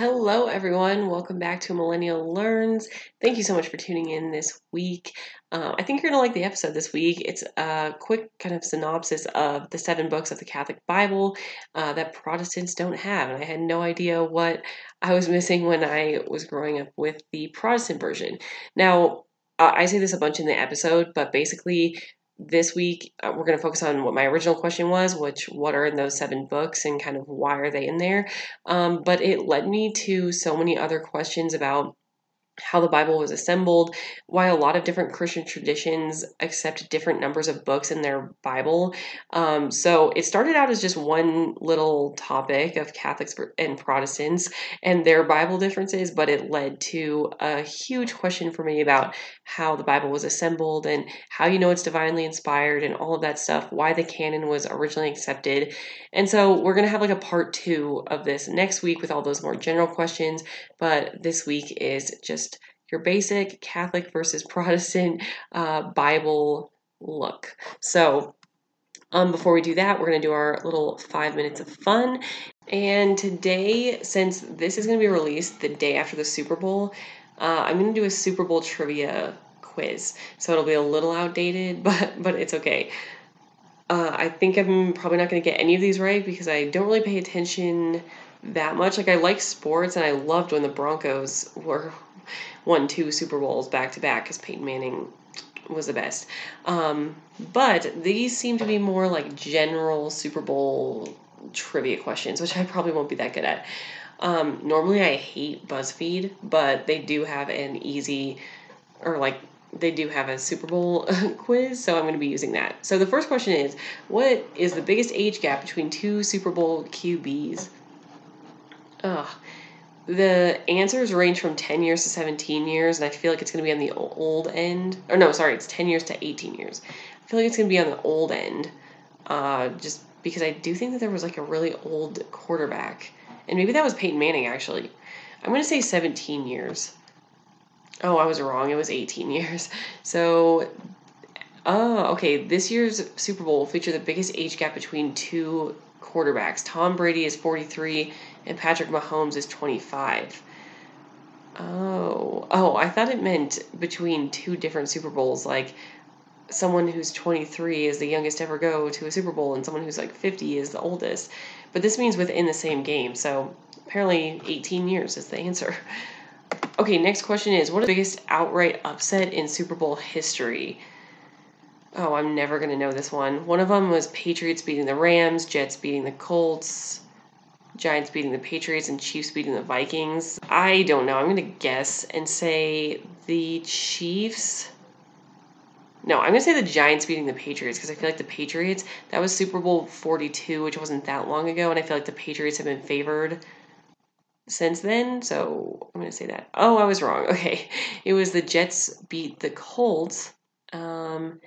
Hello, everyone. Welcome back to Millennial Learns. Thank you so much for tuning in this week. Uh, I think you're going to like the episode this week. It's a quick kind of synopsis of the seven books of the Catholic Bible uh, that Protestants don't have. And I had no idea what I was missing when I was growing up with the Protestant version. Now, I say this a bunch in the episode, but basically, this week uh, we're going to focus on what my original question was which what are in those seven books and kind of why are they in there um, but it led me to so many other questions about how the Bible was assembled, why a lot of different Christian traditions accept different numbers of books in their Bible. Um, so it started out as just one little topic of Catholics and Protestants and their Bible differences, but it led to a huge question for me about how the Bible was assembled and how you know it's divinely inspired and all of that stuff, why the canon was originally accepted. And so we're going to have like a part two of this next week with all those more general questions, but this week is just your basic Catholic versus Protestant uh, Bible look. So, um, before we do that, we're going to do our little five minutes of fun. And today, since this is going to be released the day after the Super Bowl, uh, I'm going to do a Super Bowl trivia quiz. So it'll be a little outdated, but but it's okay. Uh, I think I'm probably not going to get any of these right because I don't really pay attention that much. Like I like sports, and I loved when the Broncos were won two Super Bowls back to back because Peyton Manning was the best. Um, but these seem to be more like general Super Bowl trivia questions, which I probably won't be that good at. Um, normally, I hate BuzzFeed, but they do have an easy, or like they do have a Super Bowl quiz, so I'm going to be using that. So the first question is, what is the biggest age gap between two Super Bowl QBs? Ugh, the answers range from 10 years to 17 years, and I feel like it's going to be on the old end. Or no, sorry, it's 10 years to 18 years. I feel like it's going to be on the old end, uh, just because I do think that there was like a really old quarterback. And maybe that was Peyton Manning, actually. I'm going to say 17 years. Oh, I was wrong. It was 18 years. So, oh, okay. This year's Super Bowl will feature the biggest age gap between two quarterbacks. Tom Brady is 43 and Patrick Mahomes is 25. Oh, oh, I thought it meant between two different Super Bowls, like someone who's 23 is the youngest ever go to a Super Bowl and someone who's like 50 is the oldest. But this means within the same game. So apparently 18 years is the answer. Okay, next question is what is the biggest outright upset in Super Bowl history? Oh, I'm never going to know this one. One of them was Patriots beating the Rams, Jets beating the Colts, Giants beating the Patriots, and Chiefs beating the Vikings. I don't know. I'm going to guess and say the Chiefs. No, I'm to say the Giants beating the Patriots because I feel like the Patriots, that was Super Bowl 42, which wasn't that long ago, and I feel like the Patriots have been favored since then. So I'm to say that. Oh, I was wrong. Okay. It was the Jets beat the Colts. Um,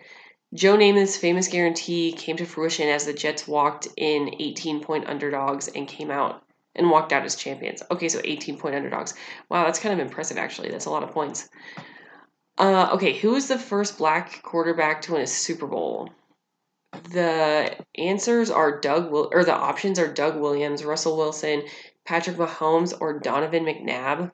Joe Namath's famous guarantee came to fruition as the Jets walked in 18 point underdogs and came out and walked out as champions. Okay, so 18 point underdogs. Wow, that's kind of impressive, actually. That's a lot of points. Uh, okay, who was the first black quarterback to win a Super Bowl? The answers are Doug Will or the options are Doug Williams, Russell Wilson, Patrick Mahomes, or Donovan McNabb.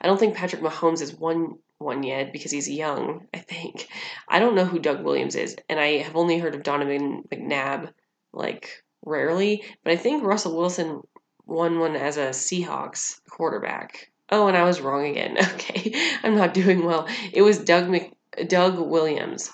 I don't think Patrick Mahomes is one one yet because he's young, I think. I don't know who Doug Williams is, and I have only heard of Donovan McNabb like rarely, but I think Russell Wilson won one as a Seahawks quarterback. Oh, and I was wrong again. Okay, I'm not doing well. It was Doug Mc, Doug Williams.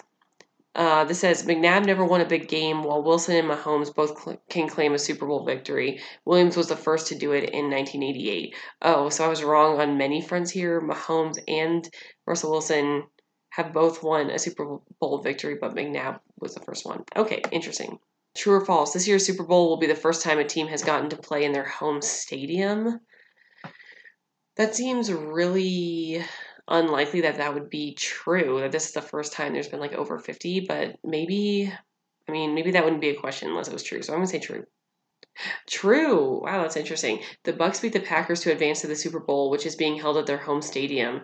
Uh, this says McNabb never won a big game, while Wilson and Mahomes both cl- can claim a Super Bowl victory. Williams was the first to do it in 1988. Oh, so I was wrong on many fronts here. Mahomes and Russell Wilson have both won a Super Bowl victory, but McNabb was the first one. Okay, interesting. True or false? This year's Super Bowl will be the first time a team has gotten to play in their home stadium. That seems really unlikely that that would be true, that this is the first time there's been like over 50, but maybe, I mean, maybe that wouldn't be a question unless it was true. So I'm going to say true. True. Wow, that's interesting. The Bucs beat the Packers to advance to the Super Bowl, which is being held at their home stadium.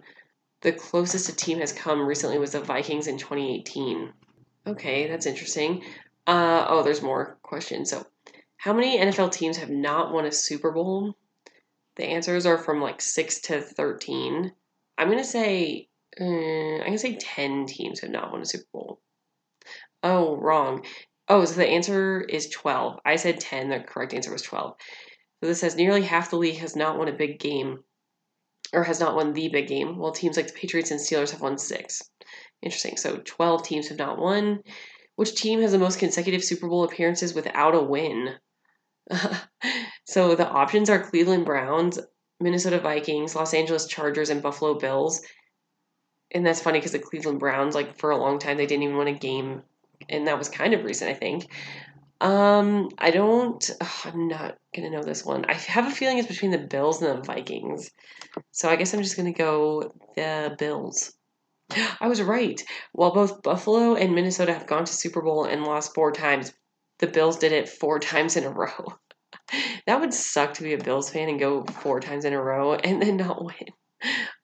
The closest a team has come recently was the Vikings in 2018. Okay, that's interesting. Uh, oh, there's more questions. So, how many NFL teams have not won a Super Bowl? The answers are from like 6 to 13. I'm going to say uh, I'm going to say 10 teams have not won a Super Bowl. Oh, wrong. Oh, so the answer is 12. I said 10. The correct answer was 12. So this says nearly half the league has not won a big game or has not won the big game, while teams like the Patriots and Steelers have won six. Interesting. So 12 teams have not won. Which team has the most consecutive Super Bowl appearances without a win? so the options are Cleveland Browns, Minnesota Vikings, Los Angeles Chargers, and Buffalo Bills. And that's funny because the Cleveland Browns, like for a long time, they didn't even win a game and that was kind of recent, I think. Um, I don't. I'm not gonna know this one. I have a feeling it's between the Bills and the Vikings, so I guess I'm just gonna go the Bills. I was right. While both Buffalo and Minnesota have gone to Super Bowl and lost four times, the Bills did it four times in a row. That would suck to be a Bills fan and go four times in a row and then not win.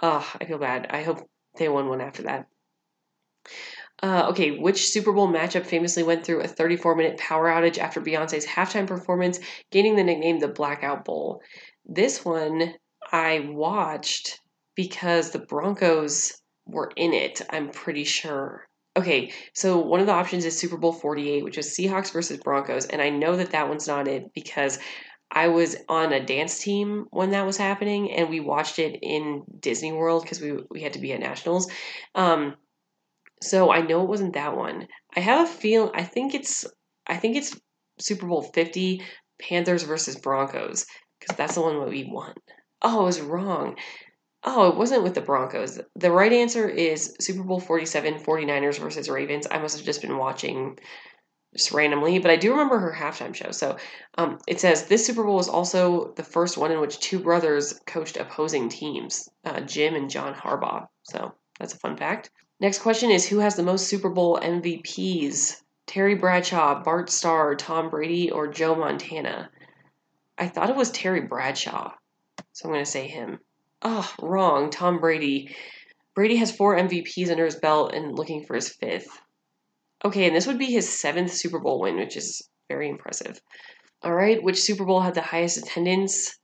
Oh, I feel bad. I hope they won one after that. Uh, okay, which Super Bowl matchup famously went through a 34 minute power outage after Beyonce's halftime performance, gaining the nickname the Blackout Bowl? This one I watched because the Broncos were in it, I'm pretty sure. Okay, so one of the options is Super Bowl 48, which is Seahawks versus Broncos, and I know that that one's not it because I was on a dance team when that was happening, and we watched it in Disney World because we we had to be at nationals. Um, so I know it wasn't that one. I have a feel. I think it's. I think it's Super Bowl Fifty, Panthers versus Broncos, because that's the one that we won. Oh, I was wrong. Oh, it wasn't with the Broncos. The right answer is Super Bowl 47, 49ers versus Ravens. I must have just been watching just randomly, but I do remember her halftime show. So um, it says this Super Bowl was also the first one in which two brothers coached opposing teams, uh, Jim and John Harbaugh. So that's a fun fact. Next question is Who has the most Super Bowl MVPs? Terry Bradshaw, Bart Starr, Tom Brady, or Joe Montana? I thought it was Terry Bradshaw, so I'm going to say him. Oh, wrong. Tom Brady. Brady has four MVPs under his belt and looking for his fifth. Okay, and this would be his seventh Super Bowl win, which is very impressive. All right, which Super Bowl had the highest attendance?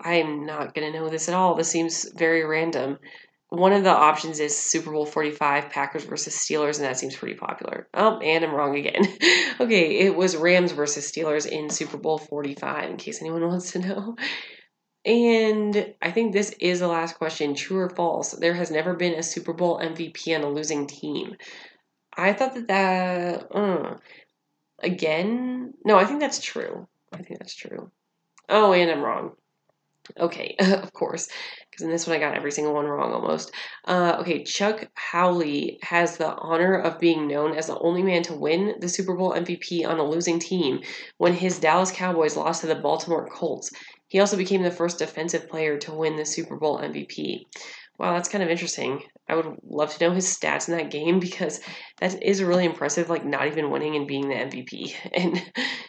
I'm not going to know this at all. This seems very random one of the options is Super Bowl 45, Packers versus Steelers, and that seems pretty popular. Oh, and I'm wrong again. okay, it was Rams versus Steelers in Super Bowl 45, in case anyone wants to know. And I think this is the last question true or false? There has never been a Super Bowl MVP on a losing team. I thought that that. Uh, again? No, I think that's true. I think that's true. Oh, and I'm wrong. Okay, of course, because in this one I got every single one wrong almost. Uh, okay, Chuck Howley has the honor of being known as the only man to win the Super Bowl MVP on a losing team when his Dallas Cowboys lost to the Baltimore Colts. He also became the first defensive player to win the Super Bowl MVP. Wow, that's kind of interesting. I would love to know his stats in that game because that is really impressive, like not even winning and being the MVP. And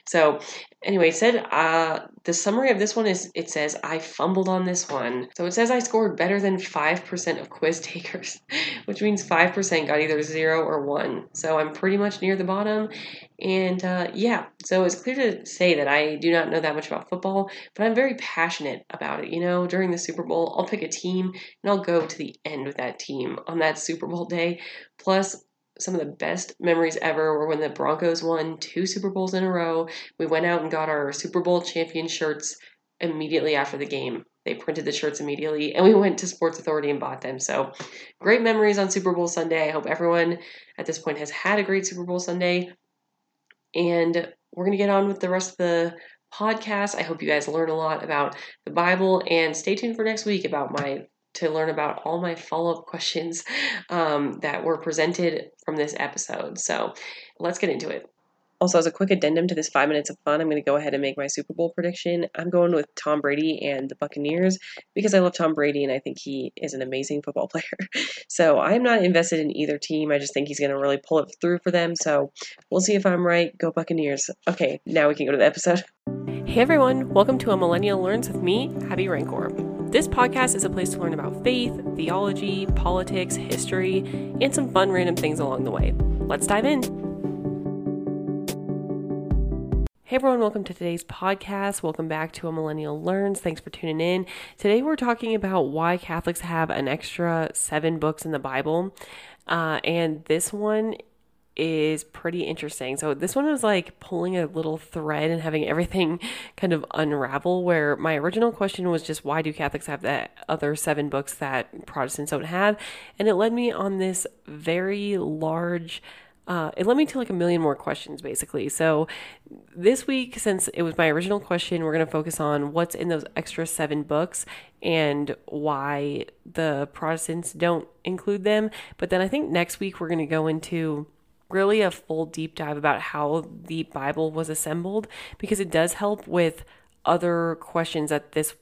so, anyway, said uh, the summary of this one is it says, I fumbled on this one. So it says I scored better than 5% of quiz takers, which means 5% got either zero or one. So I'm pretty much near the bottom. And uh, yeah, so it's clear to say that I do not know that much about football, but I'm very passionate about it. You know, during the Super Bowl, I'll pick a team and I'll go to the end with that team on that Super Bowl day. Plus, some of the best memories ever were when the Broncos won two Super Bowls in a row. We went out and got our Super Bowl champion shirts immediately after the game. They printed the shirts immediately, and we went to Sports Authority and bought them. So, great memories on Super Bowl Sunday. I hope everyone at this point has had a great Super Bowl Sunday. And we're going to get on with the rest of the podcast. I hope you guys learn a lot about the Bible, and stay tuned for next week about my to learn about all my follow up questions um, that were presented from this episode. So let's get into it. Also, as a quick addendum to this five minutes of fun, I'm going to go ahead and make my Super Bowl prediction. I'm going with Tom Brady and the Buccaneers because I love Tom Brady and I think he is an amazing football player. So I'm not invested in either team. I just think he's going to really pull it through for them. So we'll see if I'm right. Go Buccaneers. Okay, now we can go to the episode. Hey everyone, welcome to A Millennial Learns with me, Abby Rancor. This podcast is a place to learn about faith, theology, politics, history, and some fun random things along the way. Let's dive in. Hey everyone, welcome to today's podcast. Welcome back to A Millennial Learns. Thanks for tuning in. Today we're talking about why Catholics have an extra seven books in the Bible. Uh, and this one is pretty interesting. So this one was like pulling a little thread and having everything kind of unravel where my original question was just why do Catholics have that other seven books that Protestants don't have? And it led me on this very large uh, it led me to like a million more questions basically. So this week, since it was my original question, we're going to focus on what's in those extra seven books and why the Protestants don't include them. But then I think next week we're going to go into really a full deep dive about how the Bible was assembled because it does help with other questions that this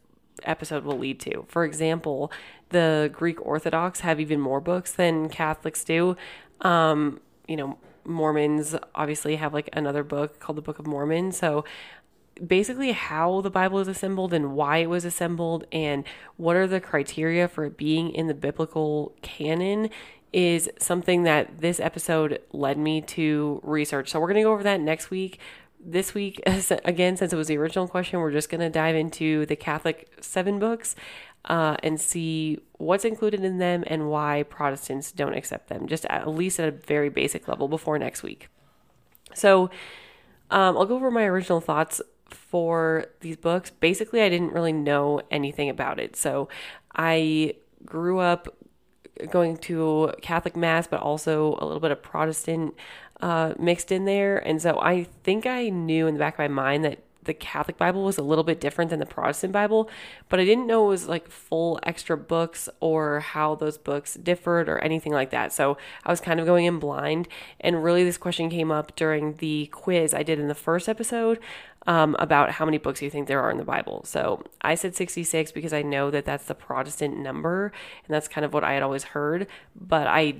episode will lead to. For example, the Greek Orthodox have even more books than Catholics do. Um, you know, Mormons obviously have like another book called the Book of Mormon. So basically how the Bible is assembled and why it was assembled and what are the criteria for it being in the biblical canon is something that this episode led me to research. So we're going to go over that next week. This week, again, since it was the original question, we're just going to dive into the Catholic seven books uh, and see what's included in them and why Protestants don't accept them, just at least at a very basic level before next week. So um, I'll go over my original thoughts for these books. Basically, I didn't really know anything about it. So I grew up going to Catholic Mass, but also a little bit of Protestant uh, mixed in there. And so I think I knew in the back of my mind that the Catholic Bible was a little bit different than the Protestant Bible, but I didn't know it was like full extra books or how those books differed or anything like that. So I was kind of going in blind. And really, this question came up during the quiz I did in the first episode um, about how many books you think there are in the Bible. So I said 66 because I know that that's the Protestant number, and that's kind of what I had always heard. But I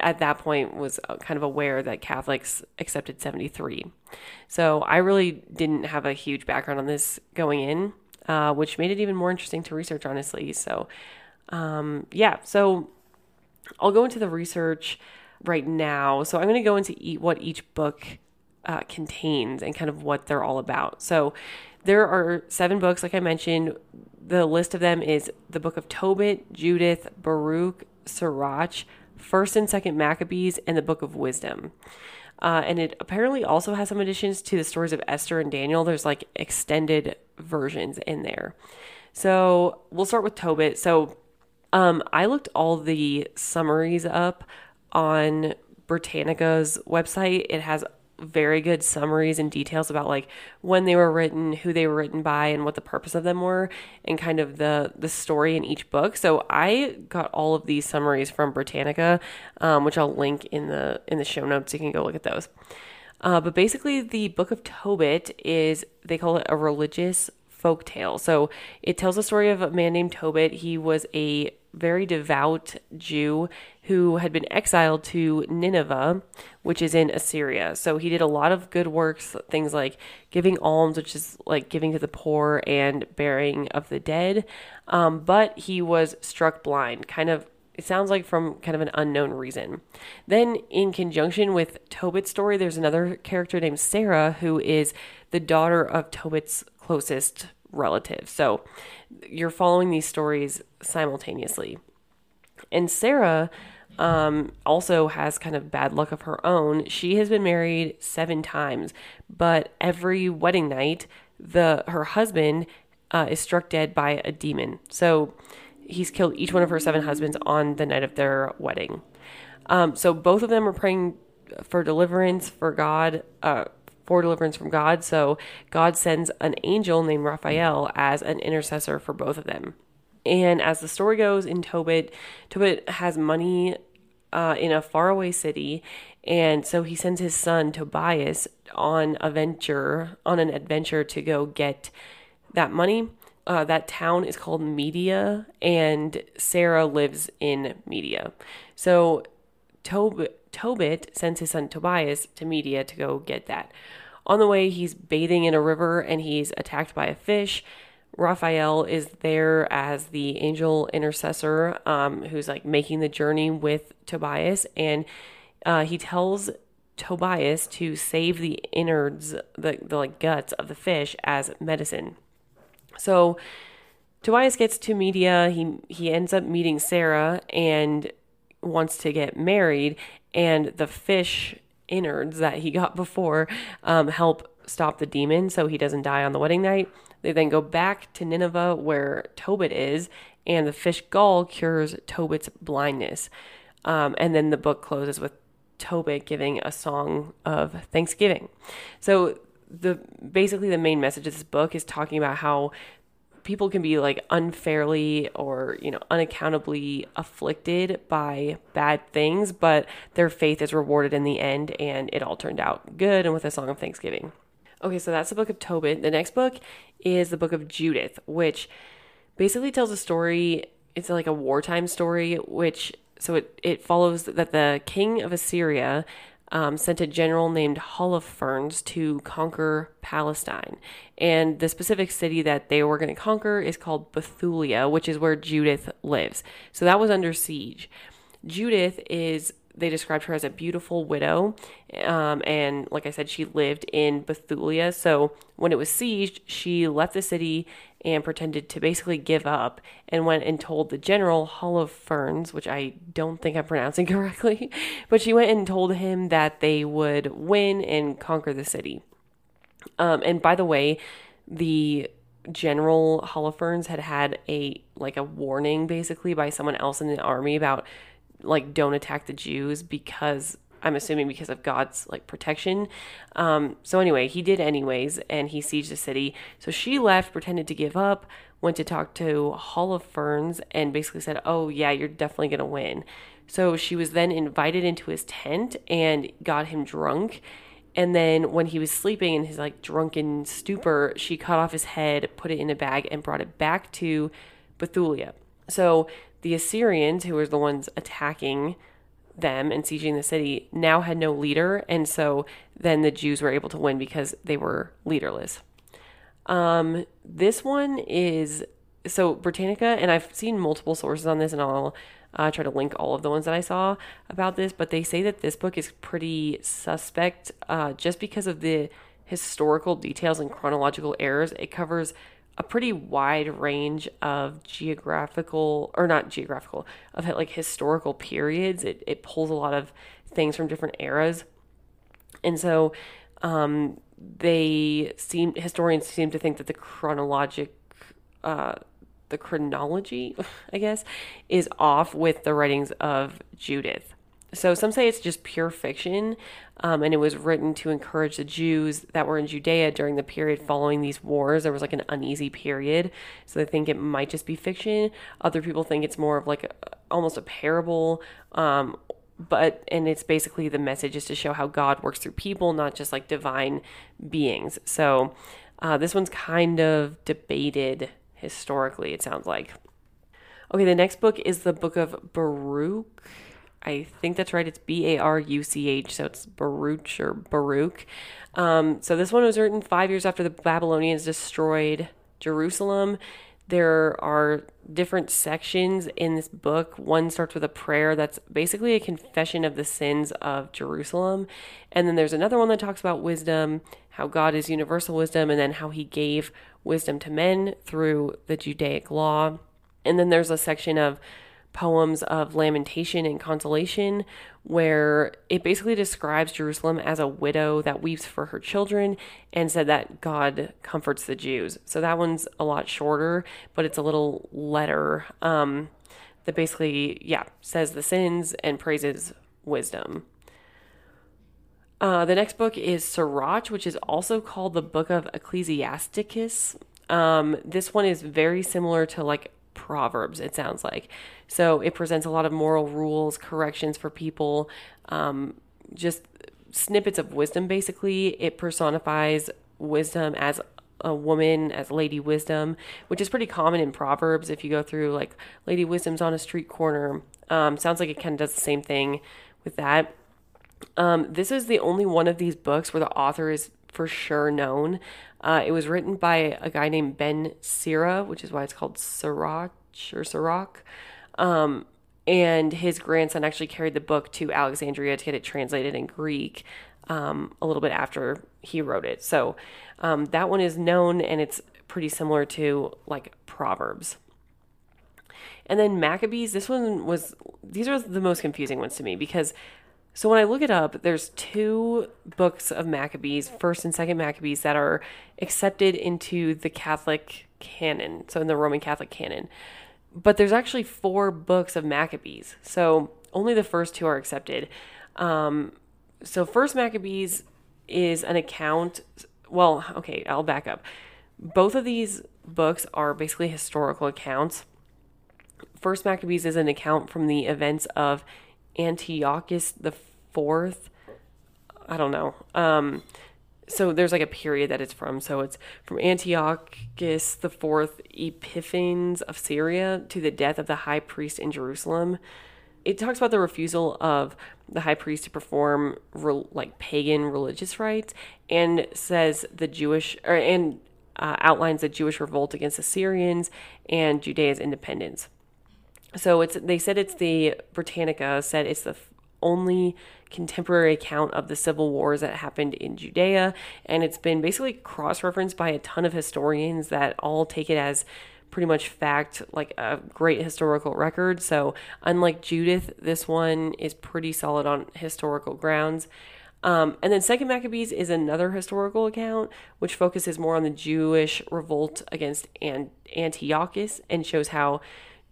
at that point was uh, kind of aware that Catholics accepted 73. So I really didn't have a huge background on this going in, uh, which made it even more interesting to research, honestly. So, um, yeah, so I'll go into the research right now. So I'm going to go into what each book uh, contains and kind of what they're all about. So there are seven books, like I mentioned. The list of them is the book of Tobit, Judith, Baruch, Sirach, First and Second Maccabees, and the Book of Wisdom. Uh, and it apparently also has some additions to the stories of Esther and Daniel. There's like extended versions in there. So we'll start with Tobit. So um, I looked all the summaries up on Britannica's website. It has very good summaries and details about like when they were written, who they were written by, and what the purpose of them were, and kind of the the story in each book. So I got all of these summaries from Britannica, um, which I'll link in the in the show notes. You can go look at those. Uh, but basically, the Book of Tobit is they call it a religious folk tale. So it tells the story of a man named Tobit. He was a very devout Jew who had been exiled to Nineveh, which is in Assyria. So he did a lot of good works, things like giving alms, which is like giving to the poor and burying of the dead. Um, but he was struck blind, kind of. It sounds like from kind of an unknown reason. Then, in conjunction with Tobit's story, there's another character named Sarah who is the daughter of Tobit's closest relative. So you're following these stories simultaneously. And Sarah um, also has kind of bad luck of her own. She has been married seven times, but every wedding night, the her husband uh, is struck dead by a demon. So he's killed each one of her seven husbands on the night of their wedding. Um, so both of them are praying for deliverance for God, uh, for deliverance from God. So God sends an angel named Raphael as an intercessor for both of them. And as the story goes in Tobit, Tobit has money uh, in a faraway city, and so he sends his son Tobias on a venture, on an adventure to go get that money. Uh, that town is called Media, and Sarah lives in Media. So Tobit Tobit sends his son Tobias to Media to go get that. On the way, he's bathing in a river and he's attacked by a fish. Raphael is there as the angel intercessor um, who's like making the journey with Tobias, and uh, he tells Tobias to save the innards, the, the like guts of the fish as medicine. So Tobias gets to Media. He he ends up meeting Sarah and wants to get married. And the fish innards that he got before um, help stop the demon so he doesn't die on the wedding night. They then go back to Nineveh where Tobit is, and the fish gall cures Tobit's blindness. Um, and then the book closes with Tobit giving a song of thanksgiving. So the basically the main message of this book is talking about how people can be like unfairly or you know unaccountably afflicted by bad things but their faith is rewarded in the end and it all turned out good and with a song of thanksgiving. Okay so that's the book of tobit. The next book is the book of judith which basically tells a story it's like a wartime story which so it, it follows that the king of assyria um, sent a general named Holofernes to conquer Palestine. And the specific city that they were going to conquer is called Bethulia, which is where Judith lives. So that was under siege. Judith is they described her as a beautiful widow. Um, and like I said, she lived in Bethulia. So when it was sieged, she left the city and pretended to basically give up and went and told the general Holofernes, which I don't think I'm pronouncing correctly, but she went and told him that they would win and conquer the city. Um, and by the way, the general Holofernes had had a like a warning basically by someone else in the army about like don't attack the Jews because I'm assuming because of God's like protection. Um, so anyway, he did anyways, and he sieged the city. So she left, pretended to give up, went to talk to Holofernes, and basically said, "Oh yeah, you're definitely gonna win." So she was then invited into his tent and got him drunk. And then when he was sleeping in his like drunken stupor, she cut off his head, put it in a bag, and brought it back to Bethulia. So the Assyrians, who were the ones attacking them and sieging the city, now had no leader. And so then the Jews were able to win because they were leaderless. Um, this one is so Britannica, and I've seen multiple sources on this, and I'll uh, try to link all of the ones that I saw about this. But they say that this book is pretty suspect uh, just because of the historical details and chronological errors. It covers a pretty wide range of geographical or not geographical of like historical periods. It, it pulls a lot of things from different eras. And so um, they seem historians seem to think that the chronologic uh, the chronology i guess is off with the writings of judith so some say it's just pure fiction, um, and it was written to encourage the Jews that were in Judea during the period following these wars. There was like an uneasy period, so they think it might just be fiction. Other people think it's more of like a, almost a parable, um, but and it's basically the message is to show how God works through people, not just like divine beings. So uh, this one's kind of debated historically. It sounds like. Okay, the next book is the book of Baruch. I think that's right. It's B A R U C H, so it's Baruch or Baruch. Um, so this one was written five years after the Babylonians destroyed Jerusalem. There are different sections in this book. One starts with a prayer that's basically a confession of the sins of Jerusalem. And then there's another one that talks about wisdom, how God is universal wisdom, and then how he gave wisdom to men through the Judaic law. And then there's a section of poems of lamentation and consolation, where it basically describes Jerusalem as a widow that weeps for her children and said that God comforts the Jews. So that one's a lot shorter, but it's a little letter um, that basically, yeah, says the sins and praises wisdom. Uh, the next book is Sirach, which is also called the Book of Ecclesiasticus. Um, this one is very similar to like Proverbs, it sounds like. So it presents a lot of moral rules, corrections for people, um, just snippets of wisdom, basically. It personifies wisdom as a woman as Lady Wisdom, which is pretty common in Proverbs. If you go through like Lady Wisdom's on a street corner, um, sounds like it kind of does the same thing with that. Um, this is the only one of these books where the author is for sure known. Uh, it was written by a guy named Ben Sira, which is why it's called Sirach or Sirach. Um, and his grandson actually carried the book to Alexandria to get it translated in Greek um, a little bit after he wrote it. So um, that one is known and it's pretty similar to like Proverbs. And then Maccabees, this one was, these are the most confusing ones to me because, so when I look it up, there's two books of Maccabees, first and second Maccabees, that are accepted into the Catholic canon, so in the Roman Catholic canon. But there's actually four books of Maccabees, so only the first two are accepted. Um, so, first Maccabees is an account, well, okay, I'll back up. Both of these books are basically historical accounts First Maccabees is an account from the events of Antiochus the Fourth. I don't know. Um, so there's like a period that it's from. So it's from Antiochus the Fourth Epiphanes of Syria to the death of the high priest in Jerusalem. It talks about the refusal of the high priest to perform re- like pagan religious rites, and says the Jewish or and uh, outlines the Jewish revolt against the Syrians and Judea's independence. So it's they said it's the Britannica said it's the only contemporary account of the civil wars that happened in Judea, and it's been basically cross-referenced by a ton of historians that all take it as pretty much fact, like a great historical record. So unlike Judith, this one is pretty solid on historical grounds. Um, and then Second Maccabees is another historical account which focuses more on the Jewish revolt against Antiochus and shows how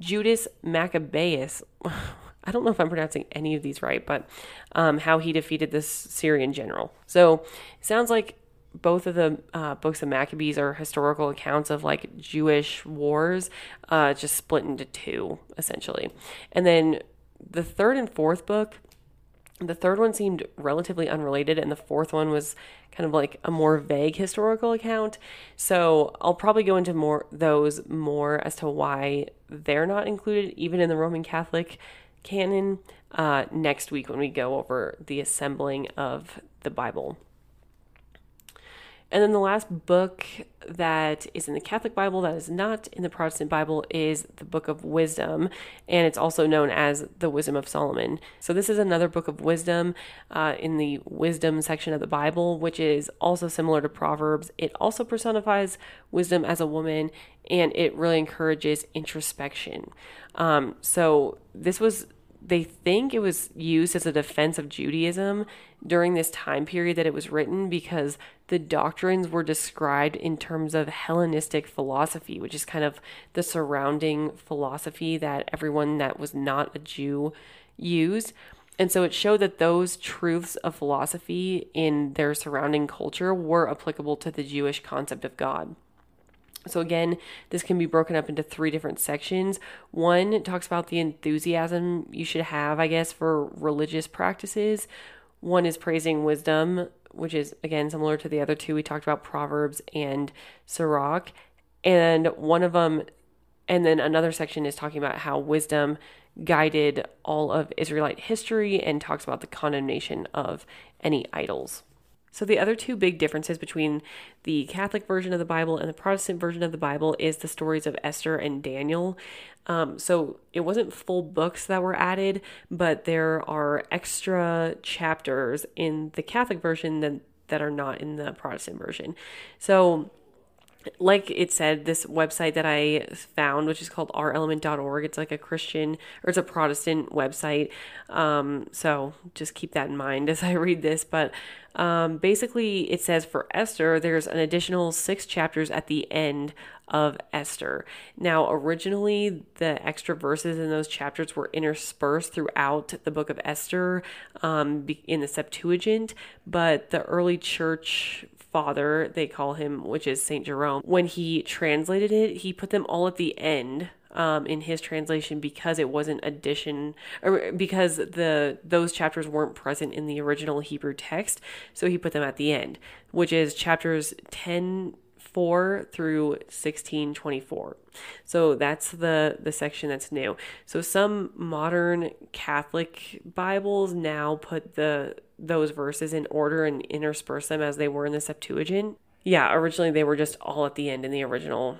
Judas Maccabeus. I don't know if I'm pronouncing any of these right, but um, how he defeated this Syrian general. So it sounds like both of the uh, books of Maccabees are historical accounts of like Jewish wars, uh, just split into two essentially. And then the third and fourth book, the third one seemed relatively unrelated, and the fourth one was kind of like a more vague historical account. So I'll probably go into more those more as to why they're not included, even in the Roman Catholic canon, uh, next week when we go over the assembling of the Bible. And then the last book that is in the Catholic Bible that is not in the Protestant Bible is the Book of Wisdom, and it's also known as the Wisdom of Solomon. So, this is another book of wisdom uh, in the wisdom section of the Bible, which is also similar to Proverbs. It also personifies wisdom as a woman, and it really encourages introspection. Um, so, this was they think it was used as a defense of Judaism during this time period that it was written because the doctrines were described in terms of Hellenistic philosophy, which is kind of the surrounding philosophy that everyone that was not a Jew used. And so it showed that those truths of philosophy in their surrounding culture were applicable to the Jewish concept of God. So, again, this can be broken up into three different sections. One talks about the enthusiasm you should have, I guess, for religious practices. One is praising wisdom, which is, again, similar to the other two. We talked about Proverbs and Sirach. And one of them, and then another section is talking about how wisdom guided all of Israelite history and talks about the condemnation of any idols. So, the other two big differences between the Catholic version of the Bible and the Protestant version of the Bible is the stories of Esther and Daniel. Um, so, it wasn't full books that were added, but there are extra chapters in the Catholic version that, that are not in the Protestant version. So, like it said, this website that I found, which is called ourelement.org, it's like a Christian or it's a Protestant website. Um, so just keep that in mind as I read this. But um, basically, it says for Esther, there's an additional six chapters at the end of Esther. Now, originally, the extra verses in those chapters were interspersed throughout the book of Esther um, in the Septuagint, but the early church father, they call him, which is St. Jerome, when he translated it, he put them all at the end um, in his translation because it wasn't addition or because the those chapters weren't present in the original Hebrew text. So he put them at the end, which is chapters 10 4 through 1624. So that's the the section that's new. So some modern Catholic Bibles now put the those verses in order and intersperse them as they were in the Septuagint. Yeah, originally they were just all at the end in the original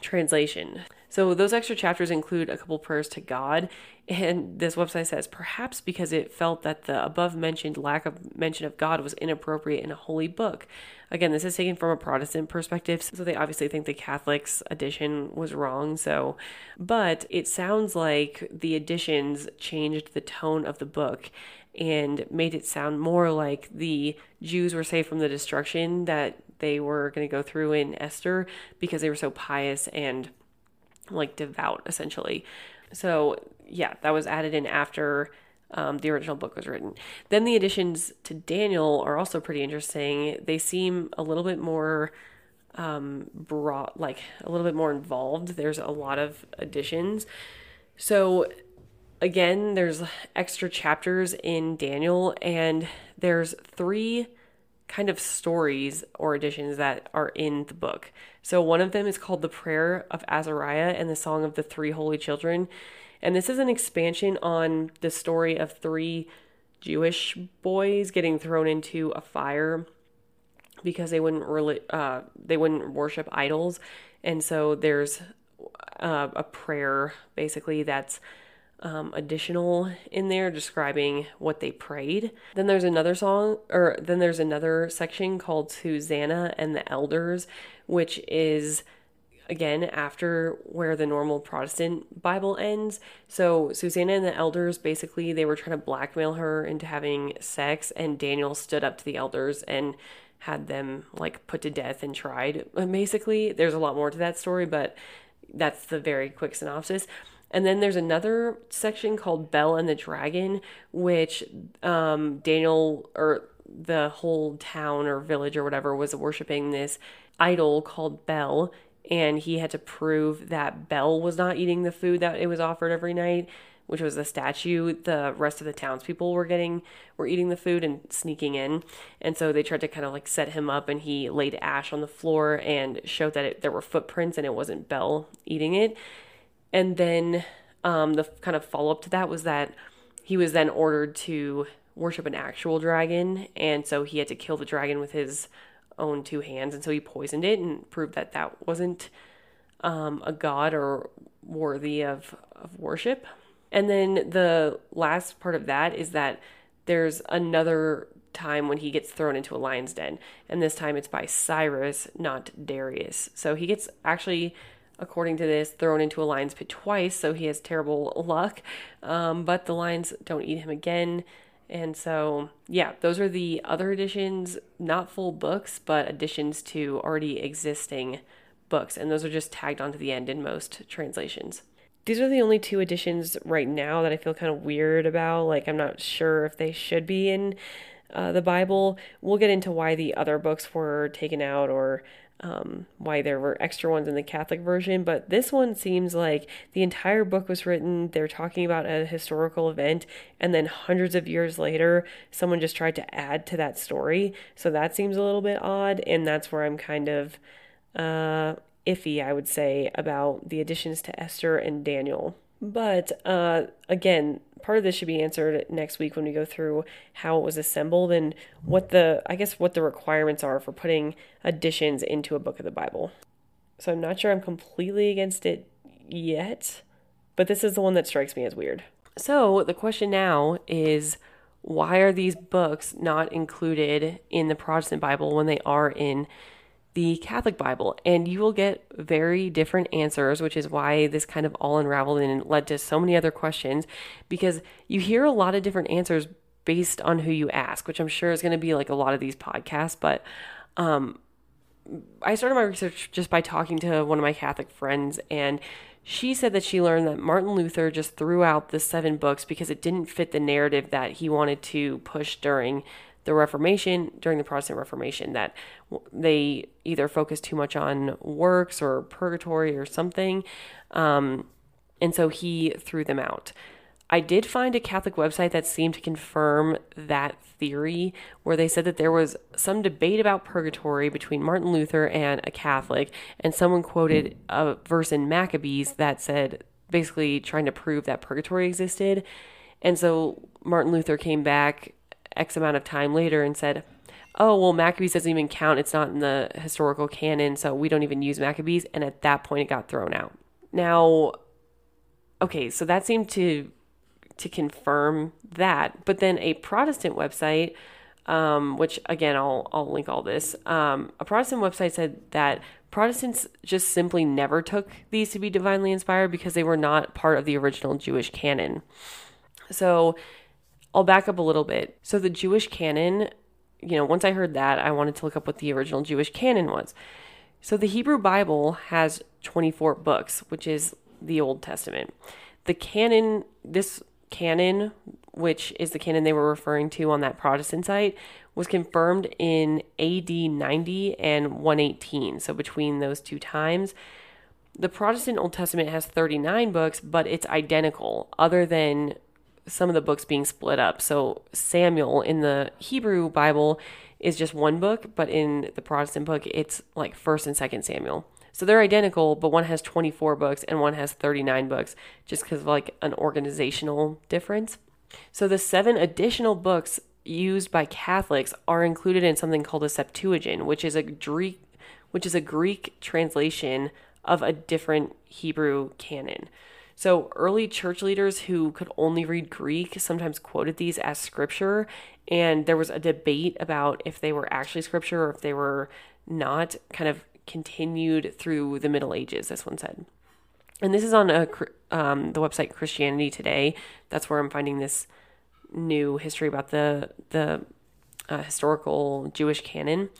translation. So those extra chapters include a couple prayers to God. And this website says perhaps because it felt that the above mentioned lack of mention of God was inappropriate in a holy book. Again, this is taken from a Protestant perspective, so they obviously think the Catholics edition was wrong. So, but it sounds like the additions changed the tone of the book and made it sound more like the Jews were saved from the destruction that they were going to go through in Esther because they were so pious and like devout, essentially. So, yeah, that was added in after um, the original book was written. Then the additions to Daniel are also pretty interesting. They seem a little bit more um, broad, like a little bit more involved. There's a lot of additions. So, again, there's extra chapters in Daniel, and there's three kind of stories or additions that are in the book. So one of them is called The Prayer of Azariah and the Song of the Three Holy Children. And this is an expansion on the story of three Jewish boys getting thrown into a fire because they wouldn't really uh, they wouldn't worship idols. And so there's uh, a prayer basically that's um, additional in there describing what they prayed. Then there's another song, or then there's another section called Susanna and the Elders, which is again after where the normal Protestant Bible ends. So Susanna and the elders basically they were trying to blackmail her into having sex and Daniel stood up to the elders and had them like put to death and tried. Basically, there's a lot more to that story, but that's the very quick synopsis. And then there's another section called Bel and the Dragon, which um, Daniel or the whole town or village or whatever was worshiping this idol called Bel. And he had to prove that Bel was not eating the food that it was offered every night, which was the statue. The rest of the townspeople were getting, were eating the food and sneaking in. And so they tried to kind of like set him up, and he laid ash on the floor and showed that it, there were footprints and it wasn't Bel eating it. And then um, the kind of follow up to that was that he was then ordered to worship an actual dragon, and so he had to kill the dragon with his own two hands, and so he poisoned it and proved that that wasn't um, a god or worthy of, of worship. And then the last part of that is that there's another time when he gets thrown into a lion's den, and this time it's by Cyrus, not Darius. So he gets actually according to this, thrown into a lion's pit twice, so he has terrible luck. Um, but the lions don't eat him again. And so, yeah, those are the other additions, not full books, but additions to already existing books. And those are just tagged onto the end in most translations. These are the only two additions right now that I feel kind of weird about. Like, I'm not sure if they should be in uh, the Bible. We'll get into why the other books were taken out or um, why there were extra ones in the Catholic version, but this one seems like the entire book was written. They're talking about a historical event, and then hundreds of years later, someone just tried to add to that story. So that seems a little bit odd, and that's where I'm kind of uh, iffy, I would say, about the additions to Esther and Daniel. But uh, again, part of this should be answered next week when we go through how it was assembled and what the I guess what the requirements are for putting additions into a book of the Bible. So I'm not sure I'm completely against it yet, but this is the one that strikes me as weird. So the question now is why are these books not included in the Protestant Bible when they are in the Catholic Bible, and you will get very different answers, which is why this kind of all unraveled and led to so many other questions because you hear a lot of different answers based on who you ask, which I'm sure is going to be like a lot of these podcasts. But um, I started my research just by talking to one of my Catholic friends, and she said that she learned that Martin Luther just threw out the seven books because it didn't fit the narrative that he wanted to push during the Reformation, during the Protestant Reformation, that they either focused too much on works or purgatory or something. Um, and so he threw them out. I did find a Catholic website that seemed to confirm that theory, where they said that there was some debate about purgatory between Martin Luther and a Catholic, and someone quoted a verse in Maccabees that said, basically trying to prove that purgatory existed. And so Martin Luther came back X amount of time later and said, oh, well, Maccabees doesn't even count. It's not in the historical canon, so we don't even use Maccabees. And at that point, it got thrown out. Now, okay, so that seemed to to confirm that. But then a Protestant website, um, which again I'll I'll link all this. Um, a Protestant website said that Protestants just simply never took these to be divinely inspired because they were not part of the original Jewish canon. So I'll back up a little bit. So the Jewish canon, you know, once I heard that, I wanted to look up what the original Jewish canon was. So the Hebrew Bible has 24 books, which is the Old Testament. The canon, this canon, which is the canon they were referring to on that Protestant site, was confirmed in AD 90 and 118. So between those two times, the Protestant Old Testament has 39 books, but it's identical, other than some of the books being split up. So Samuel in the Hebrew Bible is just one book, but in the Protestant book, it's like 1st and 2nd Samuel. So they're identical, but one has 24 books and one has 39 books just because of like an organizational difference. So the seven additional books used by Catholics are included in something called a Septuagint, which is a Greek which is a Greek translation of a different Hebrew canon. So early church leaders who could only read Greek sometimes quoted these as scripture, and there was a debate about if they were actually scripture or if they were not, kind of continued through the Middle Ages, this one said. And this is on a, um, the website Christianity Today. That's where I'm finding this new history about the the uh, historical Jewish canon.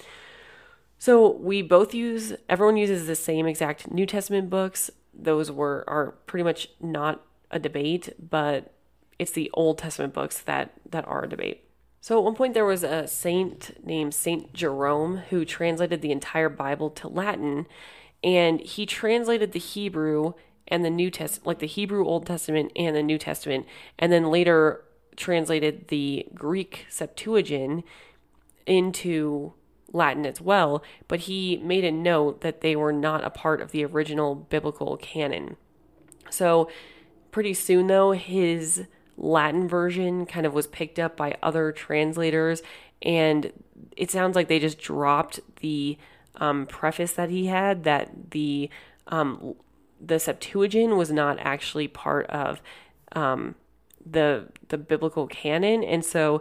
So we both use everyone uses the same exact New Testament books those were are pretty much not a debate, but it's the Old Testament books that that are a debate. So at one point there was a saint named Saint Jerome who translated the entire Bible to Latin, and he translated the Hebrew and the New Testament, like the Hebrew Old Testament and the New Testament, and then later translated the Greek Septuagint into Latin as well, but he made a note that they were not a part of the original biblical canon. So, pretty soon though, his Latin version kind of was picked up by other translators, and it sounds like they just dropped the um, preface that he had that the um, the Septuagint was not actually part of um, the the biblical canon, and so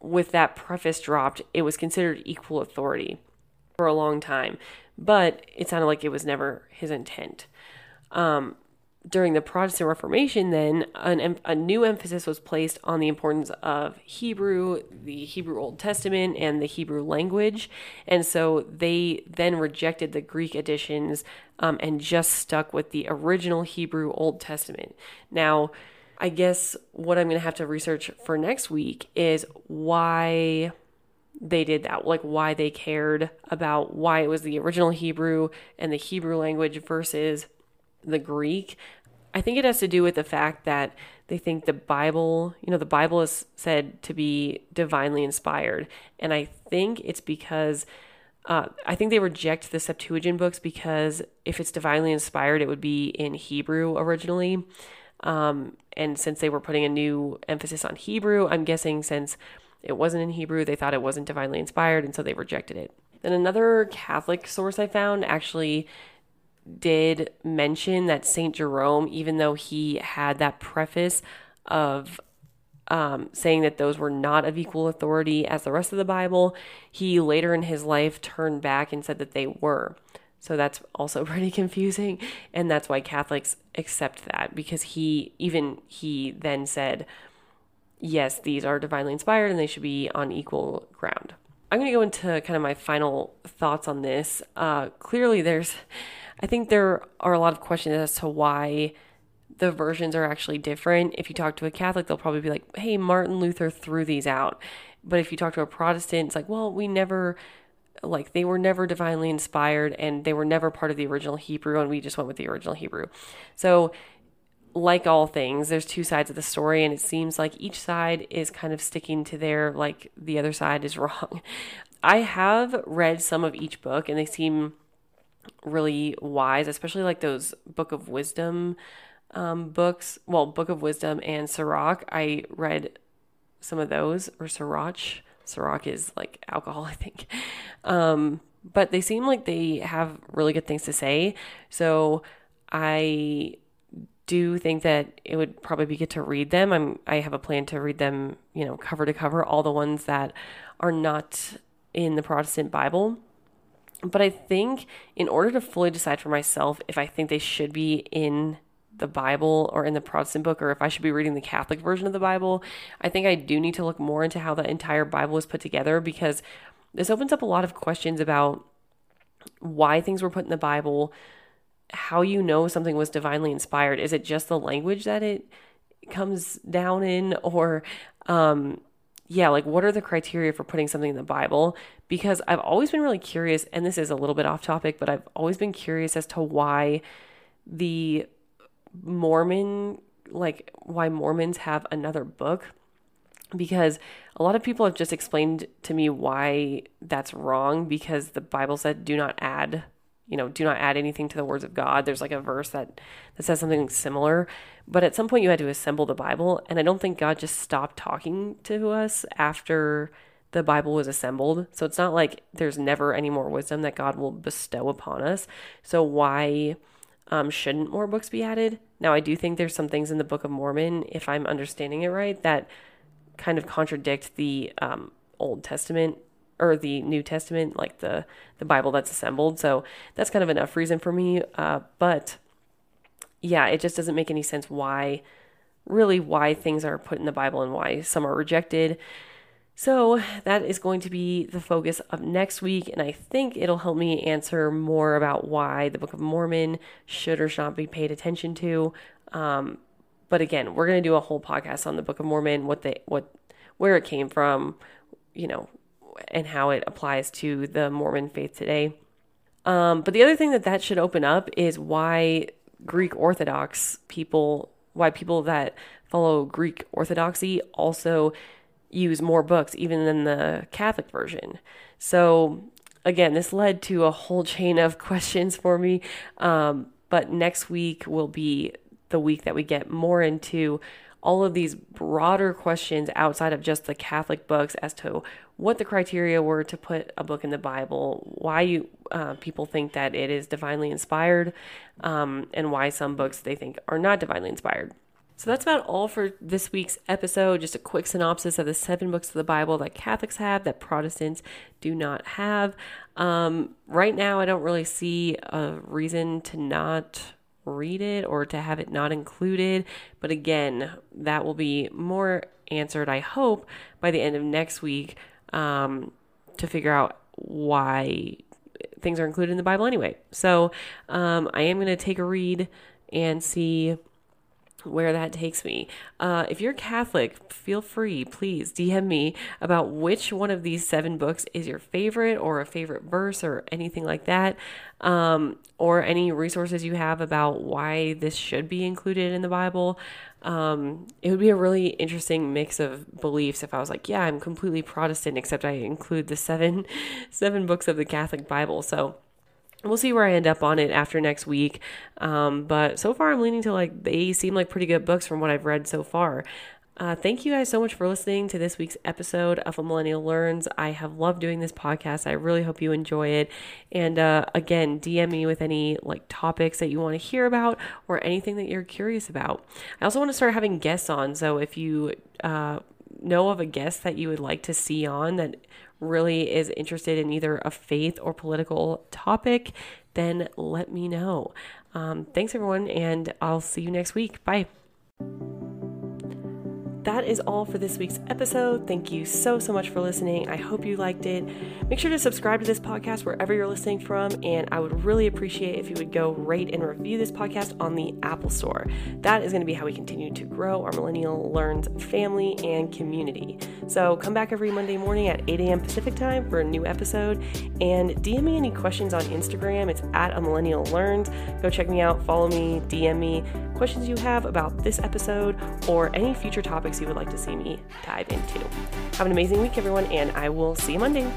with that preface dropped, it was considered equal authority for a long time, but it sounded like it was never his intent. Um, during the Protestant Reformation, then an, a new emphasis was placed on the importance of Hebrew, the Hebrew Old Testament, and the Hebrew language. And so they then rejected the Greek editions um, and just stuck with the original Hebrew Old Testament. Now, I guess what I'm going to have to research for next week is why they did that, like why they cared about why it was the original Hebrew and the Hebrew language versus the Greek. I think it has to do with the fact that they think the Bible, you know, the Bible is said to be divinely inspired. And I think it's because uh, I think they reject the Septuagint books because if it's divinely inspired, it would be in Hebrew originally. Um, and since they were putting a new emphasis on Hebrew, I'm guessing since it wasn't in Hebrew, they thought it wasn't divinely inspired, and so they rejected it. Then another Catholic source I found actually did mention that St. Jerome, even though he had that preface of um, saying that those were not of equal authority as the rest of the Bible, he later in his life turned back and said that they were. So that's also pretty confusing. And that's why Catholics accept that because he, even he then said, yes, these are divinely inspired and they should be on equal ground. I'm going to go into kind of my final thoughts on this. Uh, clearly, there's, I think there are a lot of questions as to why the versions are actually different. If you talk to a Catholic, they'll probably be like, hey, Martin Luther threw these out. But if you talk to a Protestant, it's like, well, we never like they were never divinely inspired and they were never part of the original Hebrew and we just went with the original Hebrew. So like all things, there's two sides of the story, and it seems like each side is kind of sticking to their, like, the other side is wrong. I have read some of each book, and they seem really wise, especially like those Book of Wisdom um, books. Well, Book of Wisdom and Sirach. I read some of those, or Sirach. Ciroc is like alcohol, I think. Um, but they seem like they have really good things to say. So I do think that it would probably be good to read them. I'm I have a plan to read them, you know, cover to cover, all the ones that are not in the Protestant Bible. But I think in order to fully decide for myself if I think they should be in the Bible or in the Protestant book, or if I should be reading the Catholic version of the Bible, I think I do need to look more into how the entire Bible was put together because this opens up a lot of questions about why things were put in the Bible, how you know something was divinely inspired. Is it just the language that it comes down in, or um, yeah, like what are the criteria for putting something in the Bible? Because I've always been really curious, and this is a little bit off topic, but I've always been curious as to why the Mormon, like why Mormons have another book. Because a lot of people have just explained to me why that's wrong because the Bible said do not add you know, do not add anything to the words of God. There's like a verse that that says something similar, but at some point you had to assemble the Bible, and I don't think God just stopped talking to us after the Bible was assembled. So it's not like there's never any more wisdom that God will bestow upon us. So why um, shouldn't more books be added? Now I do think there's some things in the Book of Mormon, if I'm understanding it right, that kind of contradict the um, Old Testament or the New Testament, like the the Bible that's assembled. So that's kind of enough reason for me. Uh, but yeah, it just doesn't make any sense why, really, why things are put in the Bible and why some are rejected. So that is going to be the focus of next week, and I think it'll help me answer more about why the Book of Mormon should or should not be paid attention to. Um, but again, we're going to do a whole podcast on the Book of Mormon, what they, what, where it came from, you know, and how it applies to the Mormon faith today. Um, but the other thing that that should open up is why Greek Orthodox people, why people that follow Greek Orthodoxy also use more books even than the Catholic version. So again, this led to a whole chain of questions for me. Um, but next week will be the week that we get more into all of these broader questions outside of just the Catholic books as to what the criteria were to put a book in the Bible, why you uh, people think that it is divinely inspired, um, and why some books they think are not divinely inspired. So that's about all for this week's episode. Just a quick synopsis of the seven books of the Bible that Catholics have that Protestants do not have. Um, right now, I don't really see a reason to not read it or to have it not included. But again, that will be more answered, I hope, by the end of next week um, to figure out why things are included in the Bible anyway. So um, I am going to take a read and see where that takes me. Uh, if you're Catholic, feel free, please DM me about which one of these seven books is your favorite or a favorite verse or anything like that, um, or any resources you have about why this should be included in the Bible. Um, it would be a really interesting mix of beliefs if I was like, yeah, I'm completely Protestant, except I include the seven seven books of the Catholic Bible. So we'll see where I end up on it after next week. Um, but so far, I'm leaning to like they seem like pretty good books from what I've read so far. Uh, thank you guys so much for listening to this week's episode of A Millennial Learns. I have loved doing this podcast. I really hope you enjoy it. And uh, again, DM me with any like topics that you want to hear about or anything that you're curious about. I also want to start having guests on. So if you uh, know of a guest that you would like to see on that really is interested in either a faith or political topic, then let me know. Um, thanks, everyone, and I'll see you next week. Bye that is all for this week's episode. Thank you so, so much for listening. I hope you liked it. Make sure to subscribe to this podcast wherever you're listening from, and I would really appreciate if you would go rate and review this podcast on the Apple Store. That is going to be how we continue to grow our Millennial Learns family and community. So come back every Monday morning at 8 a.m. Pacific time for a new episode, and DM me any questions on Instagram. It's at a Millennial Learns. Go check me out, follow me, DM me questions you have about this episode or any future topics you would like to see me dive into. Have an amazing week, everyone, and I will see you Monday.